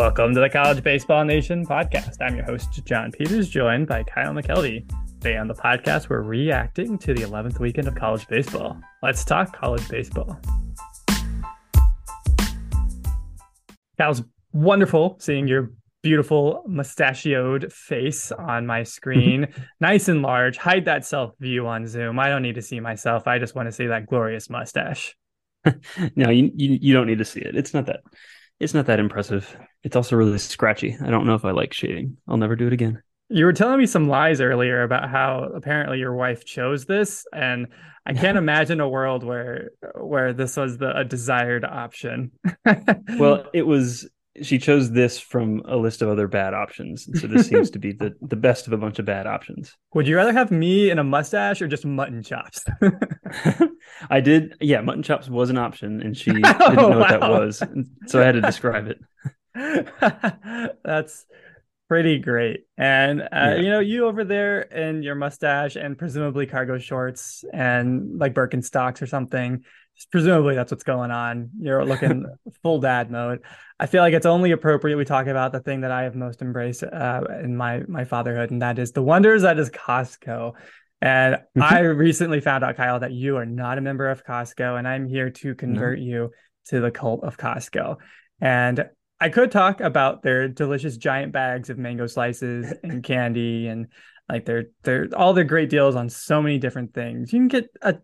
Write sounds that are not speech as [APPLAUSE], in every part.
Welcome to the College Baseball Nation podcast. I'm your host, John Peters, joined by Kyle McKelvey. Today on the podcast, we're reacting to the 11th weekend of college baseball. Let's talk college baseball. Kyle's wonderful seeing your beautiful mustachioed face on my screen, [LAUGHS] nice and large. Hide that self view on Zoom. I don't need to see myself. I just want to see that glorious mustache. [LAUGHS] no, you, you you don't need to see it. It's not that it's not that impressive. It's also really scratchy. I don't know if I like shaving. I'll never do it again. You were telling me some lies earlier about how apparently your wife chose this, and I can't [LAUGHS] imagine a world where where this was the a desired option. [LAUGHS] well, it was she chose this from a list of other bad options. So this seems to be the, [LAUGHS] the best of a bunch of bad options. Would you rather have me in a mustache or just mutton chops? [LAUGHS] I did. Yeah, mutton chops was an option, and she [LAUGHS] didn't oh, know wow. what that was, so I had to describe it. That's pretty great. And uh, yeah. you know, you over there in your mustache and presumably cargo shorts and like Birkenstocks or something presumably that's what's going on. You're looking [LAUGHS] full dad mode. I feel like it's only appropriate we talk about the thing that I have most embraced uh, in my my fatherhood, and that is the wonders that is Costco. And mm-hmm. I recently found out, Kyle, that you are not a member of Costco, and I'm here to convert no. you to the cult of Costco. And I could talk about their delicious giant bags of mango slices and candy and like they're they're all the great deals on so many different things. You can get a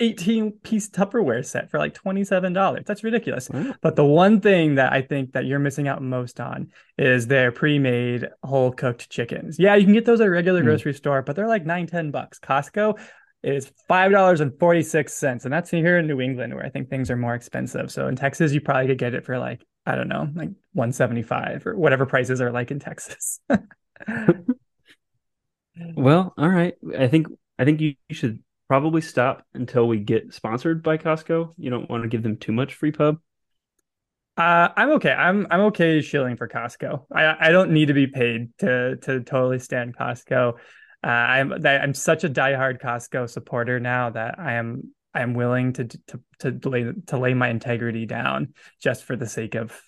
18 piece Tupperware set for like $27. That's ridiculous. Wow. But the one thing that I think that you're missing out most on is their pre-made whole cooked chickens. Yeah, you can get those at a regular mm. grocery store, but they're like nine, 10 bucks. Costco is $5.46. And that's here in New England where I think things are more expensive. So in Texas, you probably could get it for like, I don't know, like 175 or whatever prices are like in Texas. [LAUGHS] [LAUGHS] well, all right. I think I think you should probably stop until we get sponsored by Costco. You don't want to give them too much free pub. Uh, I'm okay. I'm I'm okay shilling for Costco. I I don't need to be paid to to totally stand Costco. Uh, I'm I'm such a diehard Costco supporter now that I am I am willing to to to lay to lay my integrity down just for the sake of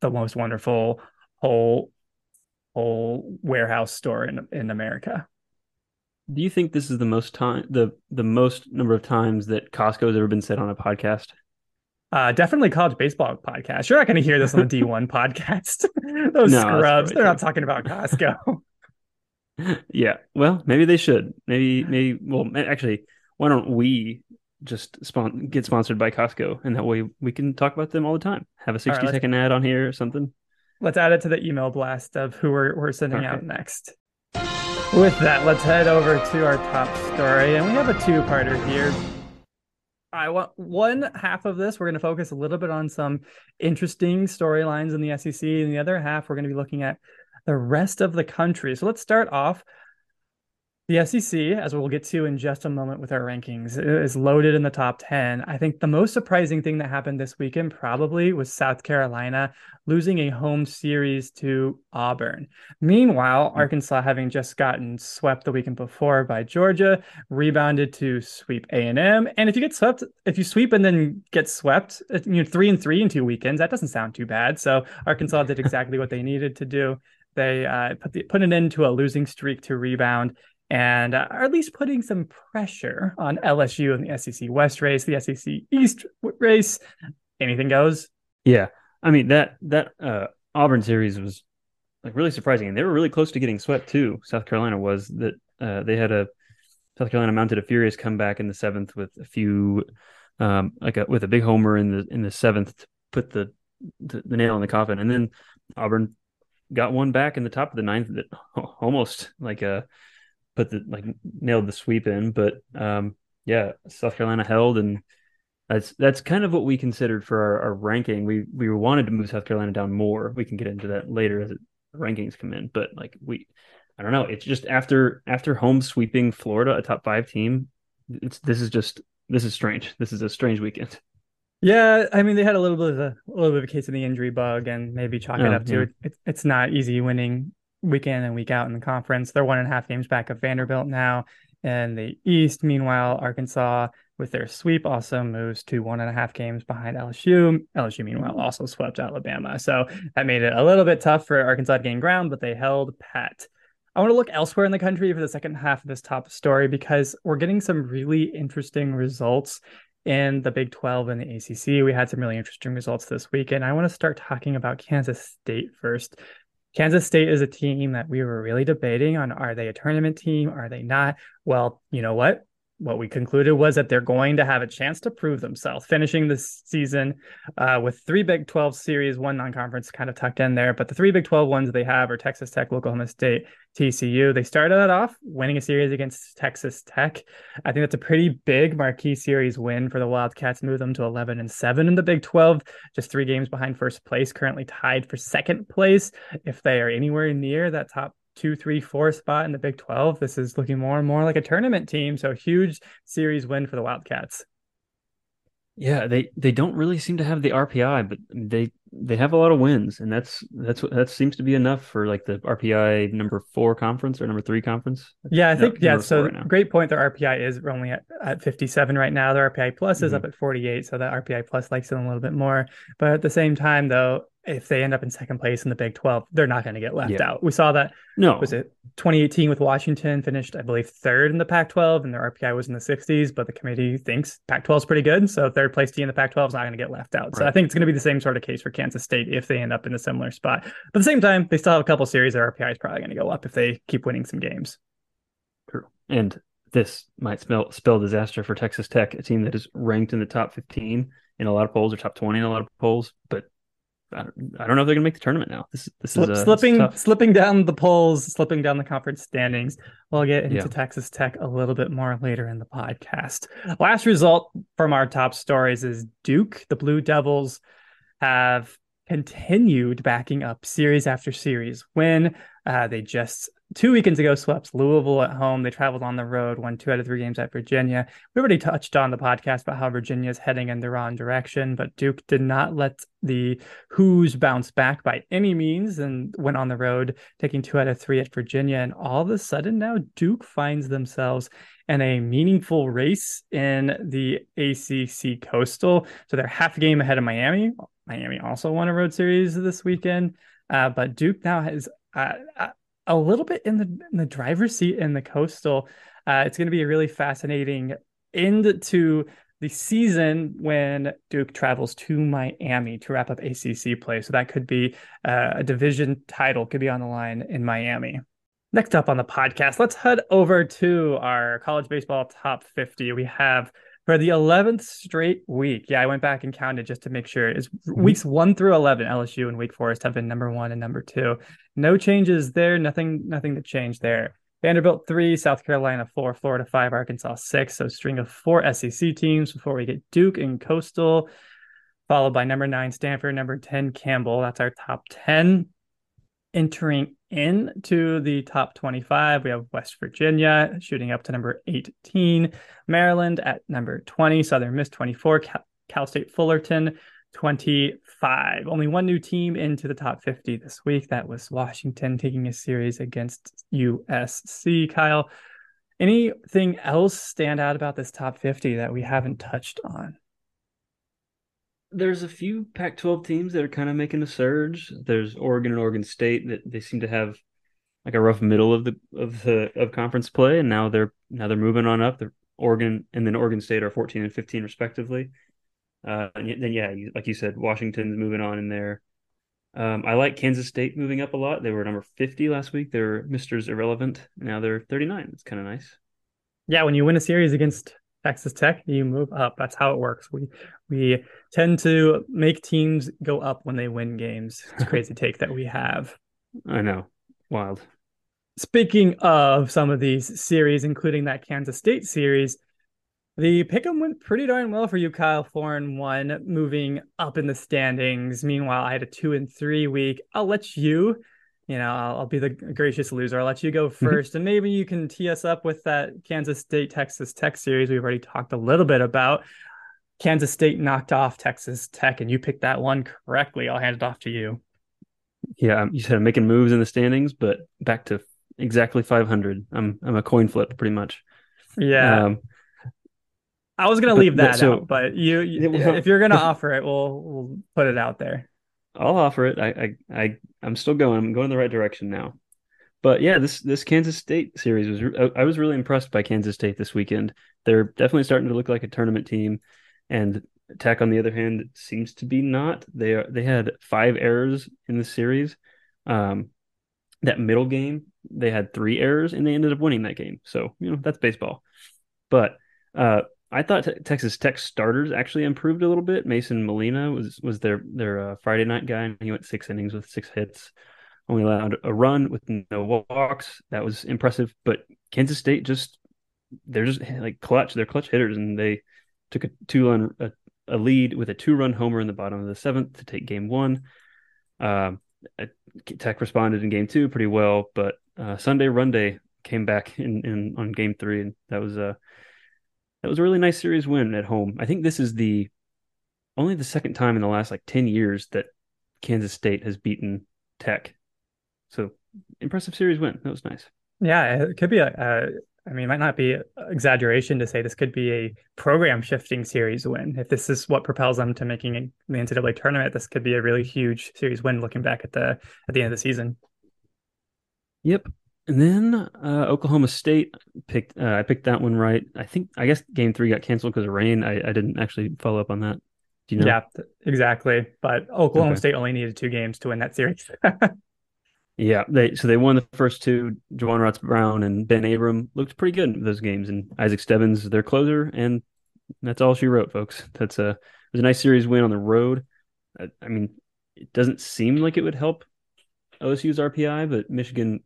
the most wonderful whole whole warehouse store in in America. Do you think this is the most time the the most number of times that Costco has ever been said on a podcast? Uh, definitely college baseball podcast. You're not going to hear this on the [LAUGHS] D1 podcast. [LAUGHS] Those no, scrubs, they're not talking about Costco. [LAUGHS] yeah, well, maybe they should. Maybe, maybe. Well, actually, why don't we just spon- get sponsored by Costco, and that way we can talk about them all the time. Have a sixty right, second ad on here or something. Let's add it to the email blast of who we're we're sending out next. With that, let's head over to our top story. And we have a two parter here. I want one half of this, we're going to focus a little bit on some interesting storylines in the SEC. And the other half, we're going to be looking at the rest of the country. So let's start off the SEC, as we'll get to in just a moment with our rankings, is loaded in the top 10. I think the most surprising thing that happened this weekend probably was South Carolina losing a home series to Auburn. Meanwhile, hmm. Arkansas, having just gotten swept the weekend before by Georgia, rebounded to sweep A&M. And if you get swept, if you sweep and then get swept, you know, three and three in two weekends, that doesn't sound too bad. So Arkansas did exactly what they needed to do. They uh, put, the, put an end to a losing streak to rebound and uh, at least putting some pressure on LSU in the SEC West race, the SEC East race. Anything goes. Yeah, I mean that that uh, Auburn series was like really surprising, and they were really close to getting swept too. South Carolina was that uh, they had a South Carolina mounted a furious comeback in the seventh with a few um, like a, with a big homer in the in the seventh to put the, the the nail in the coffin, and then Auburn got one back in the top of the ninth that [LAUGHS] almost like a uh, put the like nailed the sweep in. But um, yeah, South Carolina held, and that's that's kind of what we considered for our, our, ranking. We we wanted to move South Carolina down more. We can get into that later as it, rankings come in. But like we, I don't know. It's just after after home sweeping Florida, a top five team. It's this is just this is strange. This is a strange weekend. Yeah, I mean they had a little bit of a, a little bit of a case of the injury bug, and maybe chalk it oh, up to it. It's not easy winning week in and week out in the conference. They're one and a half games back of Vanderbilt now. in the East. Meanwhile, Arkansas, with their sweep, also moves to one and a half games behind LSU. LSU, meanwhile, also swept Alabama. So that made it a little bit tough for Arkansas to gain ground, but they held pat. I want to look elsewhere in the country for the second half of this top story because we're getting some really interesting results in the Big 12 and the ACC. We had some really interesting results this week, and I want to start talking about Kansas State first. Kansas State is a team that we were really debating on are they a tournament team? Are they not? Well, you know what? What we concluded was that they're going to have a chance to prove themselves, finishing this season uh, with three Big 12 series, one non conference kind of tucked in there. But the three Big 12 ones they have are Texas Tech, Oklahoma State, TCU. They started it off winning a series against Texas Tech. I think that's a pretty big marquee series win for the Wildcats, move them to 11 and 7 in the Big 12, just three games behind first place, currently tied for second place. If they are anywhere near that top two, three, four spot in the Big 12. This is looking more and more like a tournament team. So huge series win for the Wildcats. Yeah, they they don't really seem to have the RPI, but they they have a lot of wins, and that's that's what that seems to be enough for like the RPI number four conference or number three conference. Yeah, I think no, yeah. So right great point. Their RPI is only at, at 57 right now. Their RPI plus is mm-hmm. up at 48, so that RPI plus likes it a little bit more. But at the same time, though, if they end up in second place in the Big 12, they're not going to get left yeah. out. We saw that. No, was it 2018 with Washington finished, I believe, third in the Pac-12, and their RPI was in the 60s. But the committee thinks Pac-12 is pretty good, so third place team in the Pac-12 is not going to get left out. So I think it's going to be the same sort of case for Kansas State if they end up in a similar spot. But at the same time, they still have a couple series. Their RPI is probably going to go up if they keep winning some games. True, and this might spell spell disaster for Texas Tech, a team that is ranked in the top 15 in a lot of polls or top 20 in a lot of polls, but I don't, I don't know if they're going to make the tournament now. This this Slip, is uh, slipping slipping down the polls, slipping down the conference standings. We'll get into yeah. Texas Tech a little bit more later in the podcast. Last result from our top stories is Duke. The Blue Devils have continued backing up series after series. When uh, they just two weekends ago swept Louisville at home. They traveled on the road, won two out of three games at Virginia. We already touched on the podcast about how Virginia is heading in the wrong direction, but Duke did not let the Hoos bounce back by any means and went on the road, taking two out of three at Virginia. And all of a sudden now Duke finds themselves in a meaningful race in the ACC Coastal. So they're half a game ahead of Miami. Miami also won a road series this weekend. Uh, but Duke now has uh, uh a little bit in the in the driver's seat in the coastal. Uh, it's going to be a really fascinating end to the season when Duke travels to Miami to wrap up ACC play. So that could be uh, a division title could be on the line in Miami. Next up on the podcast, let's head over to our college baseball top 50. We have for the 11th straight week. Yeah, I went back and counted just to make sure. It's mm-hmm. weeks 1 through 11 LSU and Wake Forest have been number 1 and number 2. No changes there, nothing nothing to change there. Vanderbilt 3, South Carolina 4, Florida 5, Arkansas 6. So string of four SEC teams before we get Duke and Coastal followed by number 9 Stanford, number 10 Campbell. That's our top 10 entering into the top 25, we have West Virginia shooting up to number 18, Maryland at number 20, Southern Miss 24, Cal, Cal State Fullerton 25. Only one new team into the top 50 this week. That was Washington taking a series against USC. Kyle, anything else stand out about this top 50 that we haven't touched on? There's a few Pac-12 teams that are kind of making a surge. There's Oregon and Oregon State that they seem to have like a rough middle of the of the of conference play, and now they're now they're moving on up. They're Oregon and then Oregon State are 14 and 15 respectively. Uh, and then yeah, like you said, Washington's moving on in there. Um, I like Kansas State moving up a lot. They were number 50 last week. They're Misters Irrelevant. Now they're 39. It's kind of nice. Yeah, when you win a series against Texas Tech, you move up. That's how it works. We we tend to make teams go up when they win games. It's a crazy take that we have. [LAUGHS] I know. Wild. Speaking of some of these series, including that Kansas State series, the pick'em went pretty darn well for you, Kyle. Four and one, moving up in the standings. Meanwhile, I had a two and three week. I'll let you you know, I'll, I'll, be the gracious loser. I'll let you go 1st mm-hmm. and maybe you can tee us up with that Kansas State Texas Tech series we've already talked a little bit about. Kansas State knocked off Texas Tech, and you picked that one correctly. I'll hand it off to you. Yeah, you said I'm making moves in the standings, but back to exactly 500. I'm I'm a coin flip pretty much. Yeah. Um, I was gonna but, leave that but, so, out, but you, you if you're gonna offer it, we'll we'll put it out there. I'll offer it. I I, I I'm still going. I'm going in the right direction now. But yeah, this this Kansas State series was I was really impressed by Kansas State this weekend. They're definitely starting to look like a tournament team, and Tech on the other hand seems to be not. They are they had five errors in the series. Um, that middle game they had three errors and they ended up winning that game. So you know that's baseball. But uh, I thought te- Texas Tech starters actually improved a little bit. Mason Molina was was their their uh, Friday night guy, and he went six innings with six hits only allowed a run with no walks. That was impressive. But Kansas State just they're just like clutch. They're clutch hitters, and they took a two run a, a lead with a two run homer in the bottom of the seventh to take game one. Uh, Tech responded in game two pretty well, but uh, Sunday Run Day came back in, in on game three, and that was a that was a really nice series win at home. I think this is the only the second time in the last like ten years that Kansas State has beaten Tech so impressive series win. That was nice. Yeah, it could be a, a I mean, it might not be exaggeration to say this could be a program shifting series win. If this is what propels them to making the NCAA tournament, this could be a really huge series win. Looking back at the at the end of the season. Yep. And then uh, Oklahoma State picked. Uh, I picked that one right. I think. I guess game three got canceled because of rain. I, I didn't actually follow up on that. Do you know? Yeah, exactly. But Oklahoma okay. State only needed two games to win that series. [LAUGHS] Yeah, they so they won the first two. Juaron Watts-Brown and Ben Abram looked pretty good in those games, and Isaac Stebens their closer, and that's all she wrote, folks. That's a it was a nice series win on the road. I, I mean, it doesn't seem like it would help OSU's RPI, but Michigan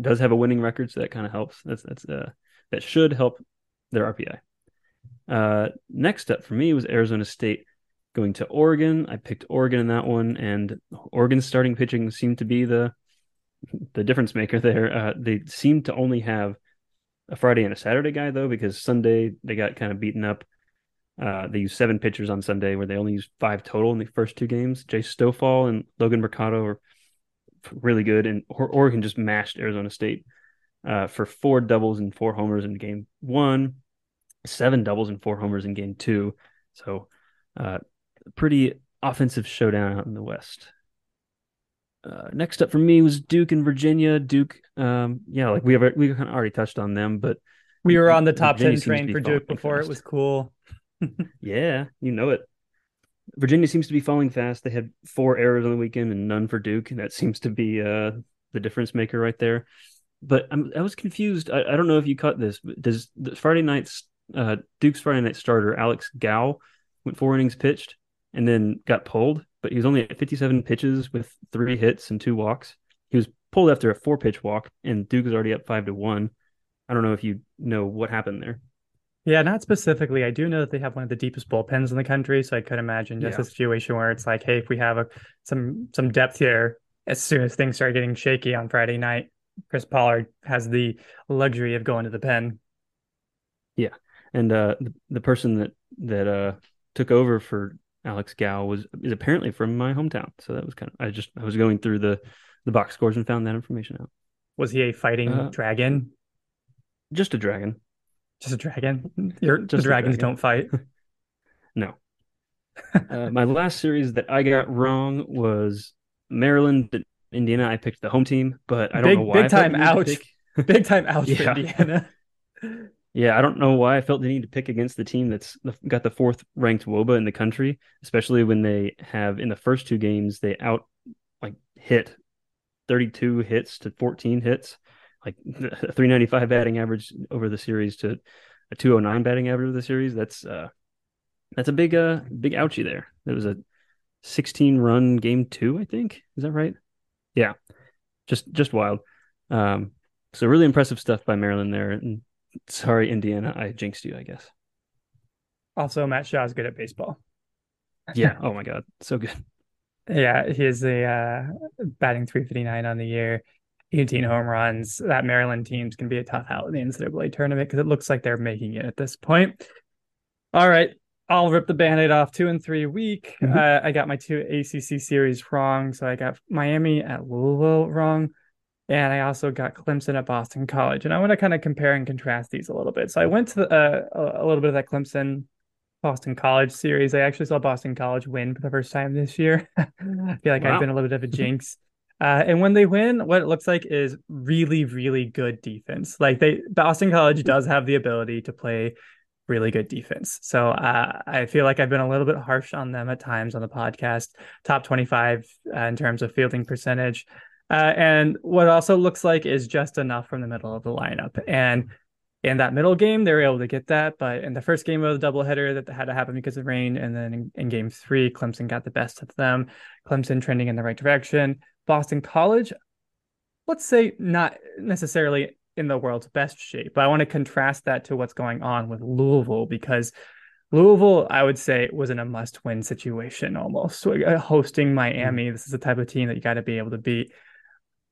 does have a winning record, so that kind of helps. That's that's uh that should help their RPI. Uh, next up for me was Arizona State going to Oregon. I picked Oregon in that one, and Oregon's starting pitching seemed to be the the difference maker there. Uh, they seem to only have a Friday and a Saturday guy though, because Sunday they got kind of beaten up. Uh, they used seven pitchers on Sunday, where they only used five total in the first two games. Jace Stoffal and Logan Mercado are really good, and Oregon just mashed Arizona State uh, for four doubles and four homers in game one, seven doubles and four homers in game two. So, uh, pretty offensive showdown out in the West. Uh, next up for me was Duke and Virginia. Duke, um, yeah, like we have we kind of already touched on them, but we were on the top Virginia ten train for Duke before fast. it was cool. [LAUGHS] yeah, you know it. Virginia seems to be falling fast. They had four errors on the weekend and none for Duke, and that seems to be uh, the difference maker right there. But I'm, i was confused. I, I, don't know if you caught this. Does Friday night's uh, Duke's Friday night starter Alex Gao went four innings pitched and then got pulled? but he was only at 57 pitches with three hits and two walks. He was pulled after a four pitch walk, and Duke is already up five to one. I don't know if you know what happened there. Yeah, not specifically. I do know that they have one of the deepest bullpens in the country, so I could imagine just yeah. a situation where it's like, hey, if we have a, some some depth here, as soon as things start getting shaky on Friday night, Chris Pollard has the luxury of going to the pen. Yeah, and uh, the, the person that that uh, took over for Alex Gao was is apparently from my hometown. So that was kind of I just I was going through the the box scores and found that information out. Was he a fighting uh, dragon? Just a dragon. Just a dragon. Your [LAUGHS] just the dragons dragon. don't fight. [LAUGHS] no. [LAUGHS] uh, my last series that I got wrong was Maryland, Indiana. I picked the home team, but I don't big, know why. Big time ouch. Big time ouch yeah. for Indiana. Yeah, I don't know why I felt the need to pick against the team that's got the fourth ranked WOBA in the country, especially when they have in the first two games they out like hit 32 hits to 14 hits, like [LAUGHS] a 395 batting average over the series to a 209 batting average of the series. That's uh that's a big uh big ouchie there. It was a 16 run game 2, I think. Is that right? Yeah. Just just wild. Um so really impressive stuff by Maryland there and Sorry, Indiana. I jinxed you, I guess. Also, Matt Shaw is good at baseball. yeah. [LAUGHS] Oh my God. So good. Yeah. He is a uh, batting 359 on the year, 18 home runs. That Maryland team's going to be a tough out in the NCAA tournament because it looks like they're making it at this point. All right. I'll rip the band aid off two and three week. Mm-hmm. Uh, I got my two ACC series wrong. So I got Miami at Louisville wrong. And I also got Clemson at Boston College. And I want to kind of compare and contrast these a little bit. So I went to uh, a little bit of that Clemson Boston College series. I actually saw Boston College win for the first time this year. [LAUGHS] I feel like wow. I've been a little bit of a jinx. Uh, and when they win, what it looks like is really, really good defense. Like they, Boston College does have the ability to play really good defense. So uh, I feel like I've been a little bit harsh on them at times on the podcast. Top 25 uh, in terms of fielding percentage. Uh, and what also looks like is just enough from the middle of the lineup. And in that middle game, they were able to get that. But in the first game of the doubleheader, that had to happen because of rain. And then in, in game three, Clemson got the best of them. Clemson trending in the right direction. Boston College, let's say not necessarily in the world's best shape, but I want to contrast that to what's going on with Louisville because Louisville, I would say, was in a must win situation almost. Uh, hosting Miami, this is the type of team that you got to be able to beat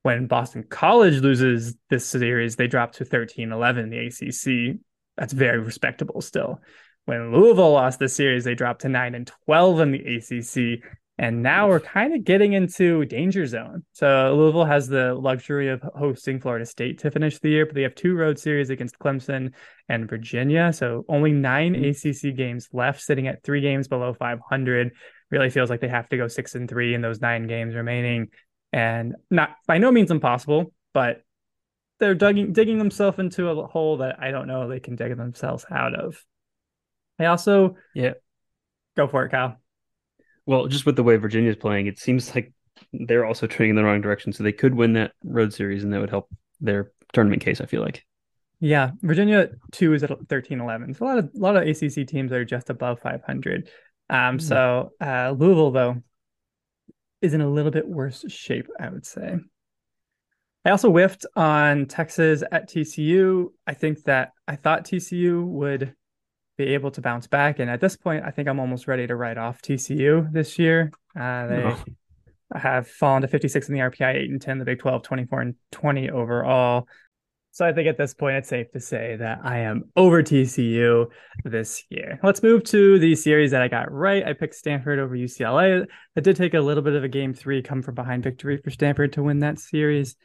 when Boston College loses this series, they drop to 13 11 in the ACC. That's very respectable still. When Louisville lost the series, they dropped to 9 and 12 in the ACC. And now we're kind of getting into danger zone. So Louisville has the luxury of hosting Florida State to finish the year, but they have two road series against Clemson and Virginia. So only 9 mm-hmm. ACC games left, sitting at three games below 500. Really feels like they have to go six and three in those nine games remaining and not by no means impossible, but they're digging digging themselves into a hole that I don't know they can dig themselves out of. I also yeah, go for it, Kyle. Well, just with the way Virginia's playing, it seems like they're also trending in the wrong direction. So they could win that road series, and that would help their tournament case. I feel like. Yeah, Virginia two is at 13-11. So a lot of a lot of ACC teams are just above 500. Um, mm-hmm. so uh, Louisville though is in a little bit worse shape, I would say. I also whiffed on Texas at TCU. I think that I thought TCU would be able to bounce back. And at this point, I think I'm almost ready to write off TCU this year. Uh, they oh. have fallen to 56 in the RPI, 8 and 10, the Big 12, 24 and 20 overall. So I think at this point, it's safe to say that I am over TCU this year. Let's move to the series that I got right. I picked Stanford over UCLA. It did take a little bit of a game three come from behind victory for Stanford to win that series.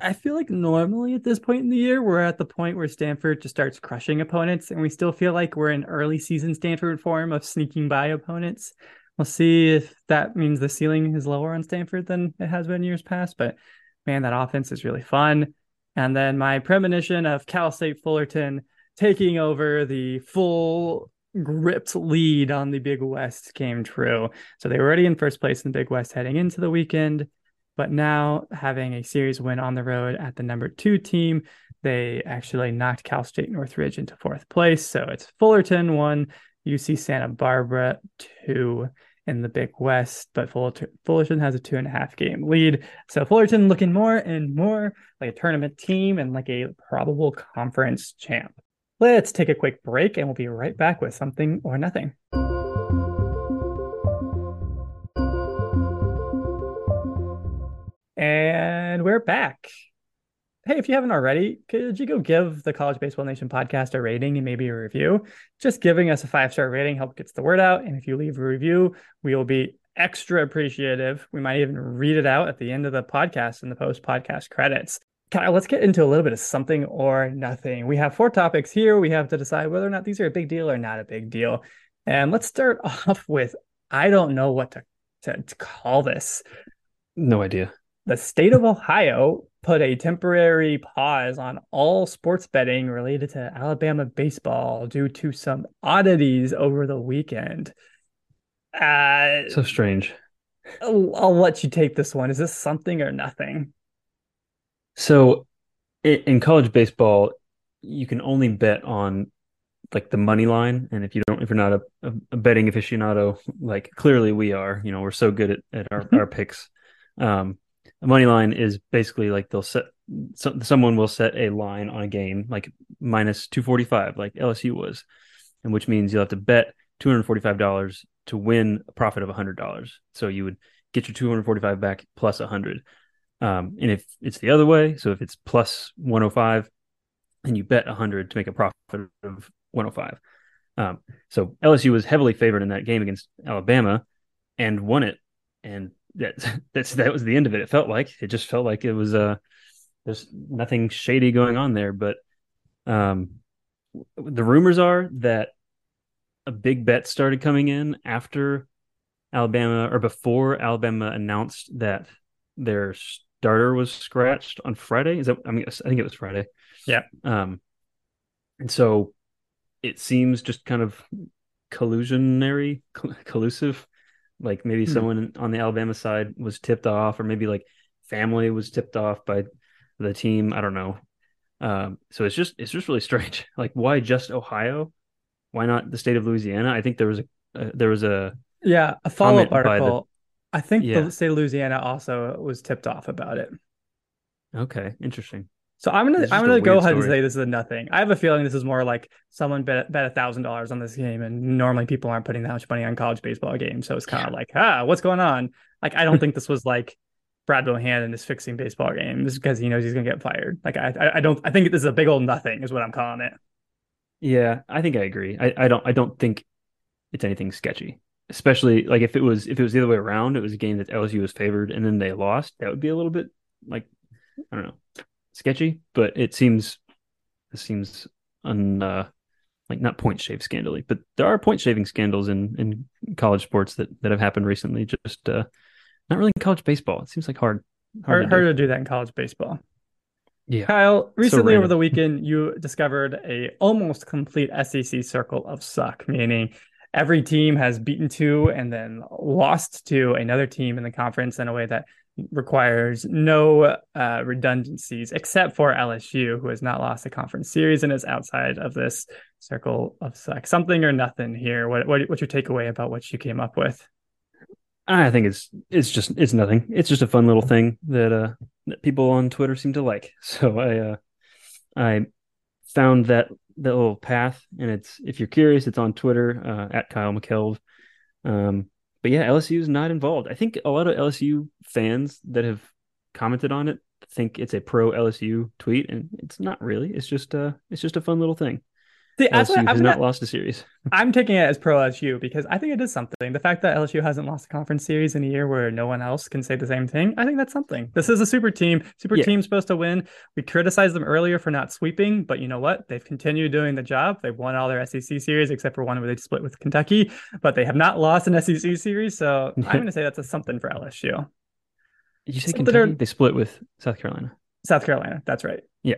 I feel like normally at this point in the year, we're at the point where Stanford just starts crushing opponents, and we still feel like we're in early season Stanford form of sneaking by opponents. We'll see if that means the ceiling is lower on Stanford than it has been years past, but man, that offense is really fun. And then my premonition of Cal State Fullerton taking over the full gripped lead on the Big West came true. So they were already in first place in the Big West heading into the weekend, but now having a series win on the road at the number two team, they actually knocked Cal State Northridge into fourth place. So it's Fullerton one, UC Santa Barbara two in the Big West, but Fullerton has a two and a half game lead. So Fullerton looking more and more like a tournament team and like a probable conference champ. Let's take a quick break and we'll be right back with something or nothing. And we're back hey, if you haven't already, could you go give the College Baseball Nation podcast a rating and maybe a review? Just giving us a five star rating helps gets the word out. And if you leave a review, we will be extra appreciative. We might even read it out at the end of the podcast in the post podcast credits. Kyle, let's get into a little bit of something or nothing. We have four topics here. We have to decide whether or not these are a big deal or not a big deal. And let's start [LAUGHS] off with I don't know what to, to, to call this. No idea. The state of Ohio put a temporary pause on all sports betting related to Alabama baseball due to some oddities over the weekend. Uh, so strange. I'll, I'll, let you take this one. Is this something or nothing? So, in, college baseball, you can only bet on like the money line, and if you don't, if you're not a, a, a betting aficionado, like clearly we are, you know, we're so good at, at our, our picks. Um, money line is basically like they'll set so, someone will set a line on a game like minus 245 like LSU was and which means you'll have to bet $245 to win a profit of $100 so you would get your 245 back plus 100 um, and if it's the other way so if it's plus 105 and you bet 100 to make a profit of 105 um, so LSU was heavily favored in that game against Alabama and won it. And that [LAUGHS] that's that was the end of it. It felt like it just felt like it was uh there's nothing shady going on there. But um, the rumors are that a big bet started coming in after Alabama or before Alabama announced that their starter was scratched on Friday. Is that I mean I think it was Friday. Yeah. Um, and so it seems just kind of collusionary, collusive. Like maybe hmm. someone on the Alabama side was tipped off, or maybe like family was tipped off by the team. I don't know. Um, so it's just it's just really [LAUGHS] strange. Like, why just Ohio? Why not the state of Louisiana? I think there was a uh, there was a yeah a follow up article. The, I think yeah. the state of Louisiana also was tipped off about it. Okay, interesting. So I'm gonna I'm gonna go ahead story. and say this is a nothing. I have a feeling this is more like someone bet bet a thousand dollars on this game, and normally people aren't putting that much money on college baseball games. So it's kind of like, ah, what's going on? Like I don't think this was like Brad Bohannon is fixing baseball games because he knows he's gonna get fired. Like I I don't I think this is a big old nothing is what I'm calling it. Yeah, I think I agree. I, I don't I don't think it's anything sketchy. Especially like if it was if it was the other way around, it was a game that LSU was favored and then they lost, that would be a little bit like I don't know sketchy, but it seems it seems un uh, like not point shave scandally, but there are point shaving scandals in in college sports that that have happened recently. Just uh, not really in college baseball. It seems like hard hard, hard, to, hard do. to do that in college baseball. Yeah. Kyle, recently so over the weekend, you discovered a almost complete SEC circle of suck, meaning every team has beaten two and then lost to another team in the conference in a way that requires no uh, redundancies except for LSU, who has not lost a conference series and is outside of this circle of. Something or nothing here. What, what what's your takeaway about what you came up with? I think it's it's just it's nothing. It's just a fun little thing that uh that people on Twitter seem to like. [LAUGHS] So I uh I found that that little path, and it's if you're curious, it's on Twitter uh, at Kyle McKelv. Um, but yeah, LSU is not involved. I think a lot of LSU fans that have commented on it think it's a pro LSU tweet, and it's not really. It's just uh it's just a fun little thing. The, LSU has not lost a series. [LAUGHS] I'm taking it as pro LSU because I think it is something. The fact that LSU hasn't lost a conference series in a year where no one else can say the same thing, I think that's something. This is a super team. Super yeah. team's supposed to win. We criticized them earlier for not sweeping, but you know what? They've continued doing the job. They've won all their SEC series except for one where they split with Kentucky, but they have not lost an SEC series. So I'm [LAUGHS] going to say that's a something for LSU. Did you say something Kentucky? They split with South Carolina. South Carolina. That's right. Yeah.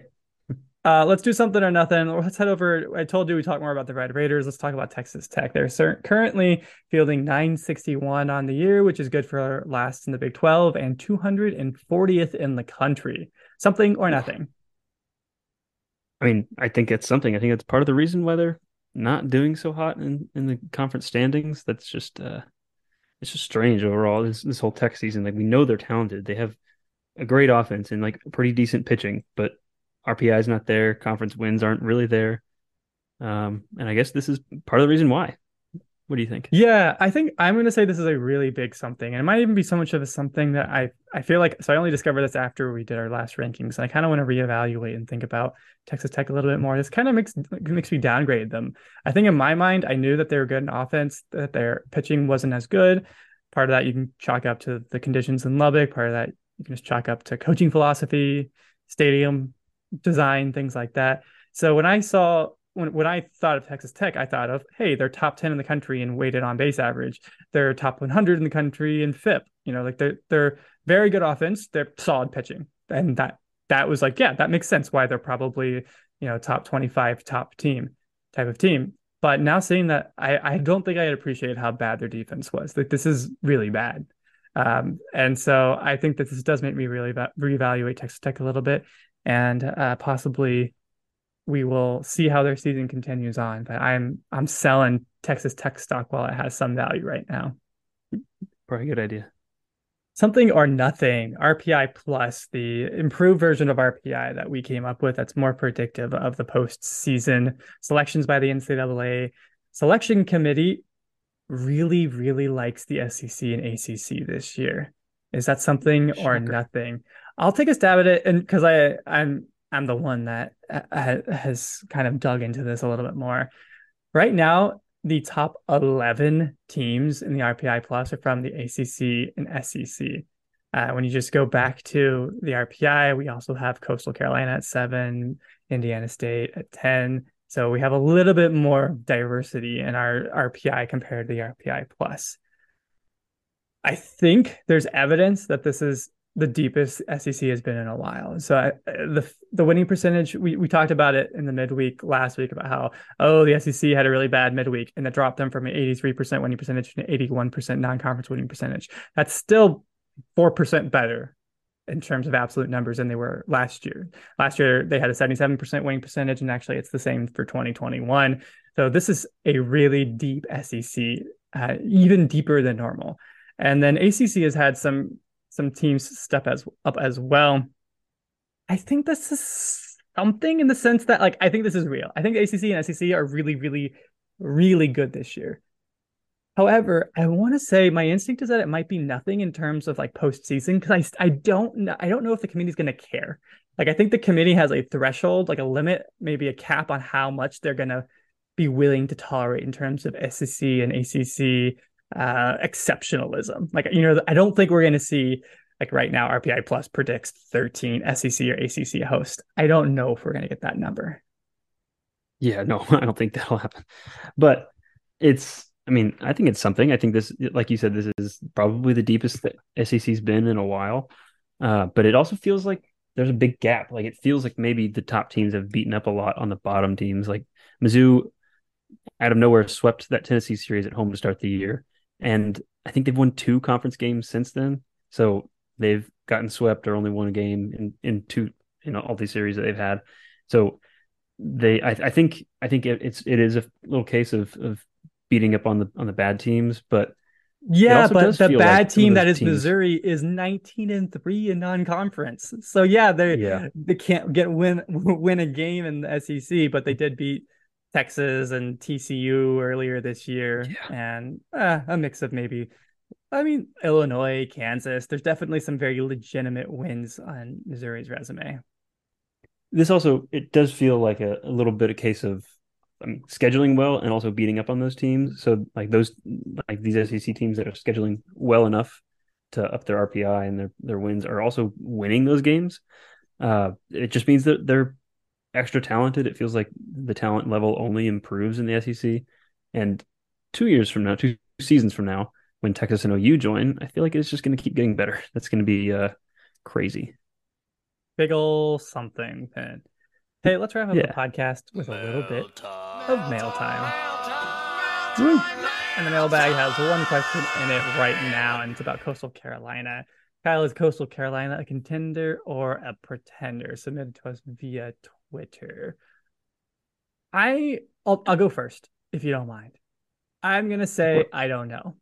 Uh, let's do something or nothing. Let's head over. I told you we talk more about the Red Raiders. Let's talk about Texas Tech. They're currently fielding 961 on the year, which is good for last in the Big 12 and 240th in the country. Something or nothing. I mean, I think it's something. I think it's part of the reason why they're not doing so hot in, in the conference standings. That's just uh, it's just strange overall. This this whole Tech season, like we know they're talented. They have a great offense and like pretty decent pitching, but RPI is not there. Conference wins aren't really there. Um, and I guess this is part of the reason why. What do you think? Yeah, I think I'm going to say this is a really big something, and it might even be so much of a something that I I feel like. So I only discovered this after we did our last rankings, and I kind of want to reevaluate and think about Texas Tech a little bit more. This kind of makes makes me downgrade them. I think in my mind, I knew that they were good in offense, that their pitching wasn't as good. Part of that you can chalk up to the conditions in Lubbock. Part of that you can just chalk up to coaching philosophy, stadium design, things like that. So when I saw when when I thought of Texas Tech, I thought of hey, they're top ten in the country in weighted on base average. They're top 100 in the country in FIP. You know, like they're they're very good offense. They're solid pitching, and that that was like yeah, that makes sense why they're probably you know top 25 top team type of team. But now seeing that, I I don't think I had appreciated how bad their defense was. Like this is really bad. Um, and so I think that this does make me really va- reevaluate Texas Tech a little bit and uh, possibly we will see how their season continues on. But I'm I'm selling Texas Tech stock while it has some value right now. Probably a good idea. Something or nothing, RPI plus, the improved version of RPI that we came up with that's more predictive of the postseason selections by the NCAA selection committee really, really likes the SEC and ACC this year. Is that something Shocker. or nothing? I'll take a stab at it, and because I I'm I'm the one that uh, has kind of dug into this a little bit more. Right now, the top 11 teams in the RPI Plus are from the ACC and SEC. Uh, when you just go back to the RPI, we also have Coastal Carolina at seven, Indiana State at 10. So we have a little bit more diversity in our RPI compared to the RPI Plus. I think there's evidence that this is the deepest SEC has been in a while. So I, the the winning percentage we we talked about it in the midweek last week about how oh the SEC had a really bad midweek and that dropped them from an 83% winning percentage to an 81% non-conference winning percentage. That's still 4% better in terms of absolute numbers than they were last year. Last year they had a 77% winning percentage and actually it's the same for 2021. So this is a really deep SEC, uh, even deeper than normal. And then ACC has had some some teams step as up as well. I think this is something in the sense that like I think this is real. I think ACC and SEC are really, really, really good this year. However, I want to say my instinct is that it might be nothing in terms of like postseason because I I don't know I don't know if the committee is going to care. Like I think the committee has a threshold, like a limit, maybe a cap on how much they're going to be willing to tolerate in terms of SEC and ACC uh, exceptionalism. Like, you know, I don't think we're going to see like right now RPI Plus predicts 13 SEC or ACC hosts. I don't know if we're going to get that number. Yeah, no, [LAUGHS] I don't think that'll happen. But it's, I mean, I think it's something. I think this, like you said, this is probably the deepest that SEC's been in a while. Uh, but it also feels like there's a big gap. Like it feels like maybe the top teams have beaten up a lot on the bottom teams. Like Mizzou, out of nowhere, swept that Tennessee series at home to start the year and I think they've won two conference games since then. So they've gotten swept or only won a game in in two in all these series that they've had. So they, I, I think, I think it, it's it is a little case of of beating up on the on the bad teams, but yeah, but the bad like team that is teams... Missouri is 19 and 3 in non-conference. So yeah, they yeah. they can't get win [LAUGHS] win a game in the SEC, but they did beat Texas and TCU earlier this year, yeah. and uh, a mix of maybe, I mean, Illinois, Kansas. There's definitely some very legitimate wins on Missouri's resume. This also it does feel like a, a little bit a case of mean, scheduling well and also beating up on those teams. So like those like these SEC teams that are scheduling well enough to up their RPI and their their wins are also winning those games. Uh, it just means that they're extra talented. It feels like the talent level only improves in the SEC. And two years from now, two seasons from now, when Texas and OU join, I feel like it's just going to keep getting better. That's going to be uh, crazy. Big ol' something, Pen. Hey, let's wrap up yeah. the podcast with a little bit time. of mail time. Woo. And the mailbag has one question in it right now, and it's about Coastal Carolina. Kyle, is Coastal Carolina a contender or a pretender? Submitted to us via Twitter. I I'll, I'll go first if you don't mind. I'm gonna say I don't know.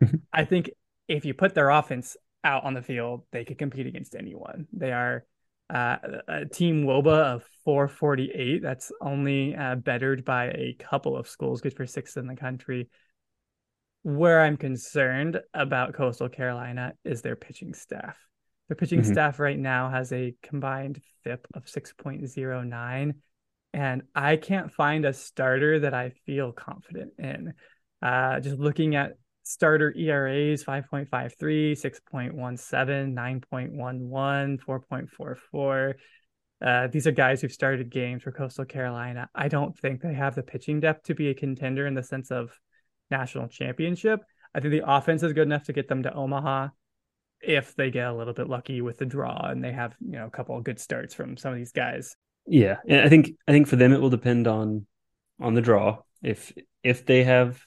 [LAUGHS] I think if you put their offense out on the field, they could compete against anyone. They are uh, a team WOBA of 448. That's only uh, bettered by a couple of schools, good for sixth in the country. Where I'm concerned about Coastal Carolina is their pitching staff. Their pitching mm-hmm. staff right now has a combined FIP of 6.09. And I can't find a starter that I feel confident in. Uh, just looking at starter ERAs 5.53, 6.17, 9.11, 4.44. Uh, these are guys who've started games for Coastal Carolina. I don't think they have the pitching depth to be a contender in the sense of national championship. I think the offense is good enough to get them to Omaha if they get a little bit lucky with the draw and they have you know a couple of good starts from some of these guys. Yeah, and I think I think for them it will depend on on the draw. If if they have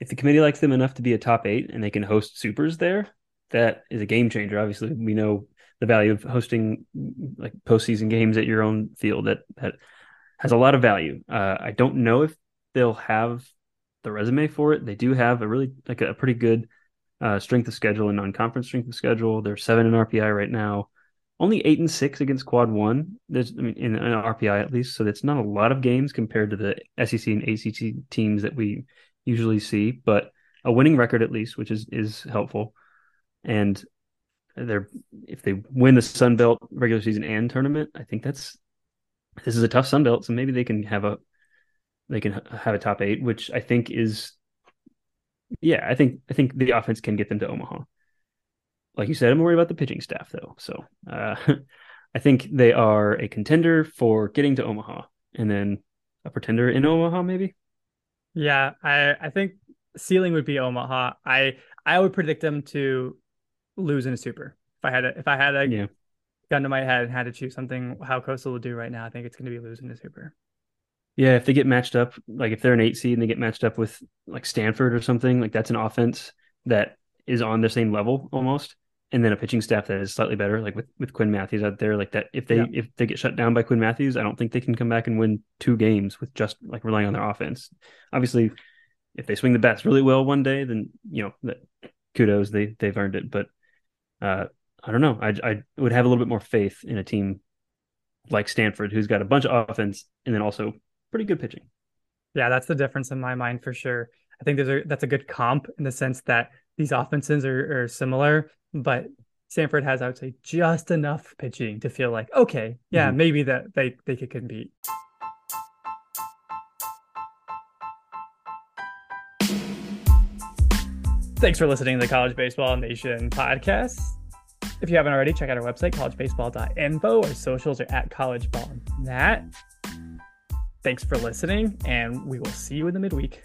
if the committee likes them enough to be a top eight and they can host supers there, that is a game changer. Obviously, we know the value of hosting like postseason games at your own field. That that has a lot of value. Uh, I don't know if they'll have the resume for it. They do have a really like a, a pretty good uh, strength of schedule and non-conference strength of schedule. They're seven in RPI right now, only eight and six against Quad One. There's I mean in, in RPI at least, so that's not a lot of games compared to the SEC and ACC teams that we usually see, but a winning record at least, which is is helpful. And they're if they win the Sun Belt regular season and tournament, I think that's this is a tough Sun Belt, so maybe they can have a they can have a top eight, which I think is, yeah, I think I think the offense can get them to Omaha. Like you said, I'm worried about the pitching staff though. So uh, [LAUGHS] I think they are a contender for getting to Omaha, and then a pretender in Omaha, maybe. Yeah, I I think ceiling would be Omaha. I I would predict them to lose in a super. If I had a, if I had a yeah. gun to my head and had to choose something, how Coastal would do right now, I think it's going to be losing a super. Yeah, if they get matched up, like if they're an eight seed and they get matched up with like Stanford or something, like that's an offense that is on the same level almost. And then a pitching staff that is slightly better, like with, with Quinn Mathews out there, like that. If they yeah. if they get shut down by Quinn Mathews, I don't think they can come back and win two games with just like relying on their offense. Obviously, if they swing the bats really well one day, then you know that kudos they they've earned it. But uh, I don't know. I I would have a little bit more faith in a team like Stanford, who's got a bunch of offense and then also pretty good pitching. Yeah, that's the difference in my mind for sure. I think there's a that's a good comp in the sense that these offenses are, are similar, but Stanford has, I would say, just enough pitching to feel like, okay, yeah, mm-hmm. maybe that they, they could compete. Thanks for listening to the College Baseball Nation podcast. If you haven't already, check out our website, collegebaseball.info. Our socials are at collegeballnat. Thanks for listening, and we will see you in the midweek.